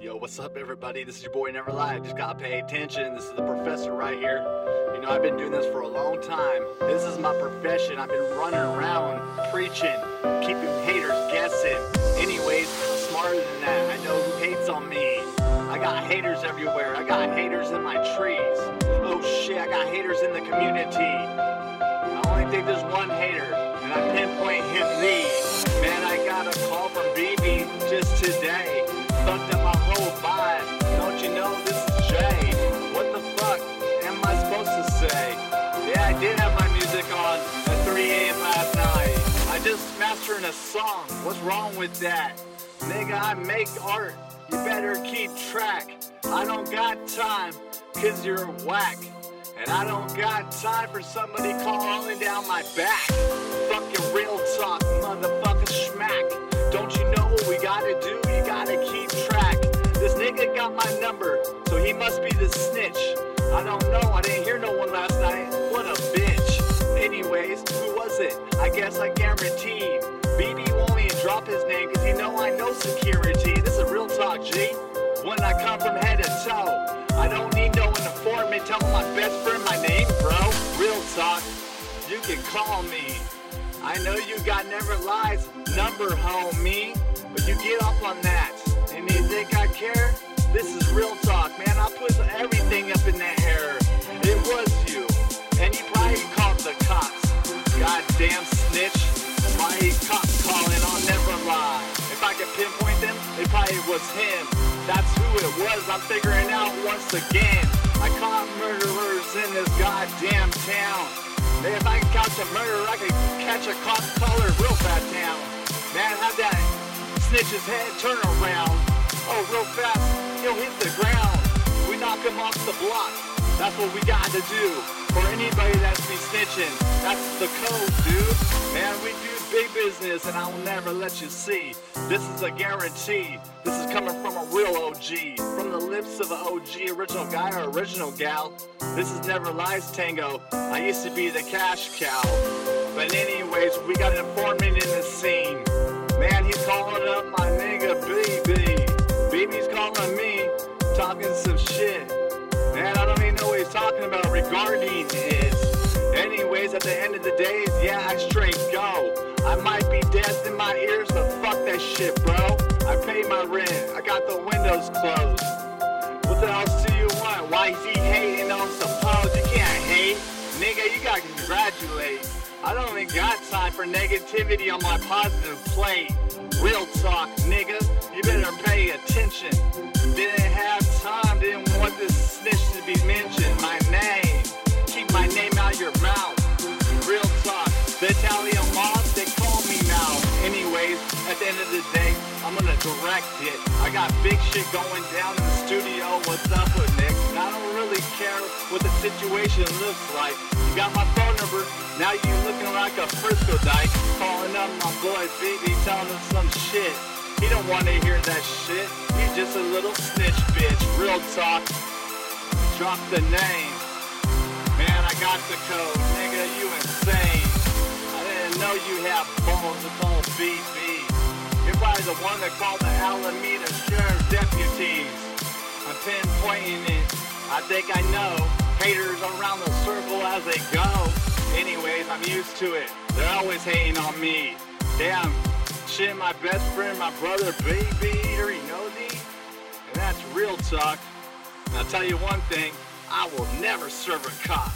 Yo, what's up, everybody? This is your boy Never Lie. Just gotta pay attention. This is the professor right here. You know, I've been doing this for a long time. This is my profession. I've been running around preaching, keeping haters guessing. Anyways, smarter than that. I know who hates on me. I got haters everywhere. I got haters in my trees. Oh shit, I got haters in the community. I only think there's one hater, and I pinpoint him these. Man, I got a call from BB just today. Fucked up my whole vibe. Don't you know this is Jay? What the fuck am I supposed to say? Yeah, I did have my music on at 3 a.m. last night. I just mastering a song. What's wrong with that? Nigga, I make art. You better keep track. I don't got time, cause you're whack. And I don't got time for somebody calling down my back. Fucking real talk, motherfucker he must be the snitch. I don't know, I didn't hear no one last night. What a bitch. Anyways, who was it? I guess I guaranteed. BB won't even drop his name, cause he know I know security. This is real talk, G. When I come from head to toe, I don't need no informant telling my best friend my name, bro. Real talk, you can call me. I know you got never lies number, homie, but you get off on that. And you think I care? This is real talk, man. I put everything up in the air. It was you, and you probably called the cops. Goddamn snitch. He cops calling? I'll never lie. If I could pinpoint them, it probably was him. That's who it was. I'm figuring out once again. I caught murderers in this goddamn town. Man, if I could catch a murderer, I could catch a cop caller real fast town. Man, have that snitch's head turn around. Oh, real fast, he'll hit the ground. We knock him off the block. That's what we got to do. For anybody that's be snitching, that's the code, dude. Man, we do big business and I will never let you see. This is a guarantee. This is coming from a real OG. From the lips of an OG, original guy or original gal. This is Never Lies Tango. I used to be the cash cow. But anyways, we got an informant in the scene. Regarding it. Anyways, at the end of the days, yeah, I straight go. I might be deaf in my ears, but fuck that shit, bro. I pay my rent. I got the windows closed. What the else do you want? Why is he hating on some suppose? You can't hate. Nigga, you gotta congratulate. I don't even got time for negativity on my positive plate. Real talk, nigga. You better I'm gonna direct it. I got big shit going down in the studio. What's up with Nick? I don't really care what the situation looks like. You got my phone number. Now you looking like a Frisco dyke. Calling up my boy BB, telling him some shit. He don't wanna hear that shit. He's just a little snitch bitch. Real talk. Drop the name. Man, I got the code. Nigga, you insane. I didn't know you had balls to call BB. Probably the one that called the Alameda Sheriff deputies. I'm pinpointing it. I think I know. Haters around the circle as they go. Anyways, I'm used to it. They're always hating on me. Damn, shit, my best friend, my brother, baby, eater, he knows he. And that's real talk. And I'll tell you one thing, I will never serve a cop.